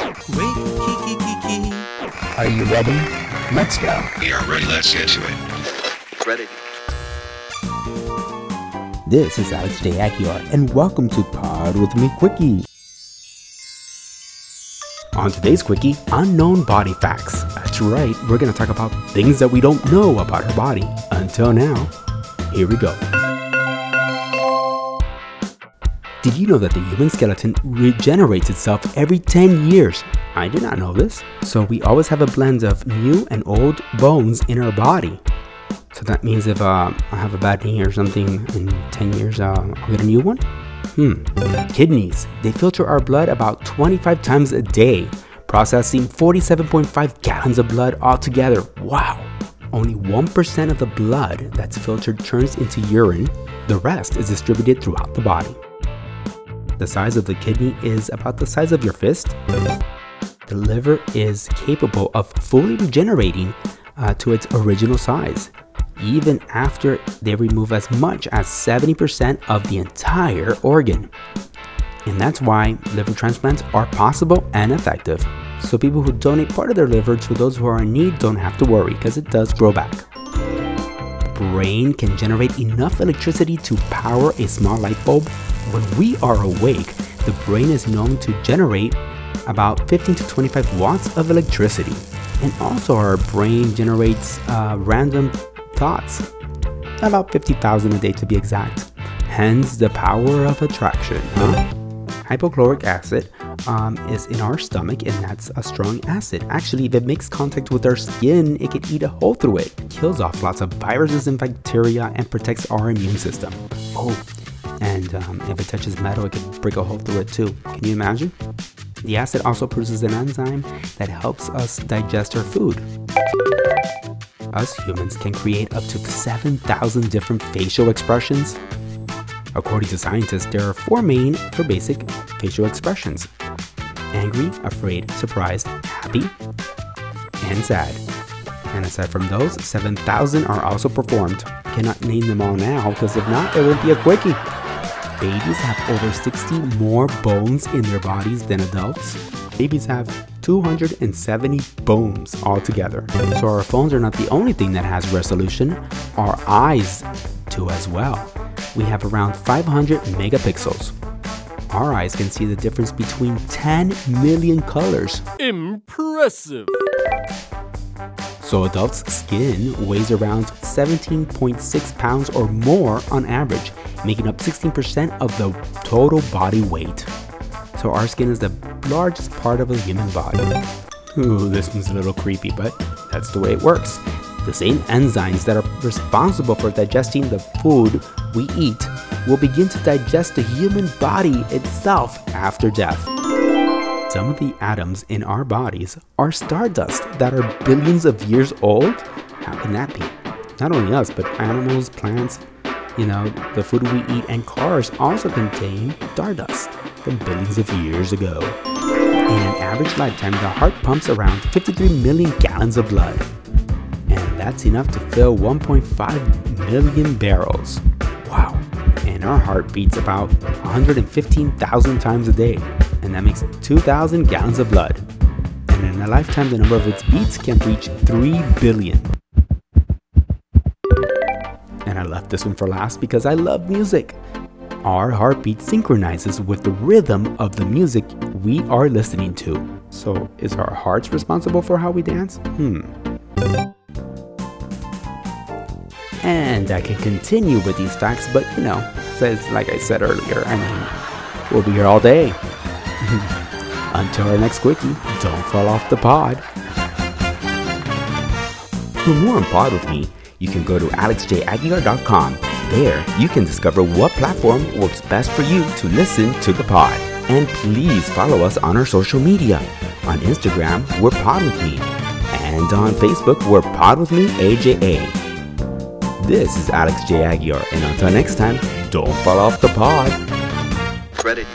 Wait, kiki kiki. Are you ready? Let's go. We are ready. Let's get to it. Ready. This is Alex J. Aguilar, and welcome to Pod With Me Quickie. On today's Quickie, unknown body facts. That's right, we're going to talk about things that we don't know about our body. Until now, here we go. Did you know that the human skeleton regenerates itself every 10 years? I did not know this. So we always have a blend of new and old bones in our body. So that means if uh, I have a bad knee or something in 10 years, uh, I'll get a new one? Hmm. Kidneys. They filter our blood about 25 times a day, processing 47.5 gallons of blood altogether. Wow. Only 1% of the blood that's filtered turns into urine. The rest is distributed throughout the body. The size of the kidney is about the size of your fist. The liver is capable of fully regenerating uh, to its original size, even after they remove as much as 70% of the entire organ. And that's why liver transplants are possible and effective. So people who donate part of their liver to those who are in need don't have to worry because it does grow back. Brain can generate enough electricity to power a small light bulb. When we are awake, the brain is known to generate about 15 to 25 watts of electricity. And also, our brain generates uh, random thoughts, about 50,000 a day to be exact. Hence, the power of attraction. Huh? Hypochloric acid um, is in our stomach, and that's a strong acid. Actually, if it makes contact with our skin, it can eat a hole through it. Kills off lots of viruses and bacteria and protects our immune system. Oh, and um, if it touches metal, it can break a hole through it too. Can you imagine? The acid also produces an enzyme that helps us digest our food. Us humans can create up to 7,000 different facial expressions. According to scientists, there are four main or basic facial expressions angry, afraid, surprised, happy, and sad. And aside from those, 7,000 are also performed. Cannot name them all now because if not, it won't be a quickie. Babies have over 60 more bones in their bodies than adults. Babies have 270 bones altogether. So our phones are not the only thing that has resolution, our eyes do as well. We have around 500 megapixels. Our eyes can see the difference between 10 million colors. Impressive. So adults' skin weighs around 17.6 pounds or more on average, making up 16% of the total body weight. So our skin is the largest part of a human body. Ooh, this one's a little creepy, but that's the way it works. The same enzymes that are responsible for digesting the food we eat will begin to digest the human body itself after death. Some of the atoms in our bodies are stardust that are billions of years old. How can that be? Not only us, but animals, plants, you know, the food we eat, and cars also contain stardust from billions of years ago. In an average lifetime, the heart pumps around 53 million gallons of blood. And that's enough to fill 1.5 million barrels. Wow. And our heart beats about 115,000 times a day and that makes 2,000 gallons of blood. And in a lifetime, the number of its beats can reach 3 billion. Left this one for last because I love music. Our heartbeat synchronizes with the rhythm of the music we are listening to. So, is our hearts responsible for how we dance? Hmm. And I can continue with these facts, but you know, says like I said earlier, I mean, we'll be here all day. Until our next quickie, don't fall off the pod. For more on Pod with me, you can go to alexjaguilar.com. There, you can discover what platform works best for you to listen to the pod. And please follow us on our social media. On Instagram, we're Pod with Me. And on Facebook, we're Pod with Me AJA. This is Alex J. Aguilar, and until next time, don't fall off the pod. Ready.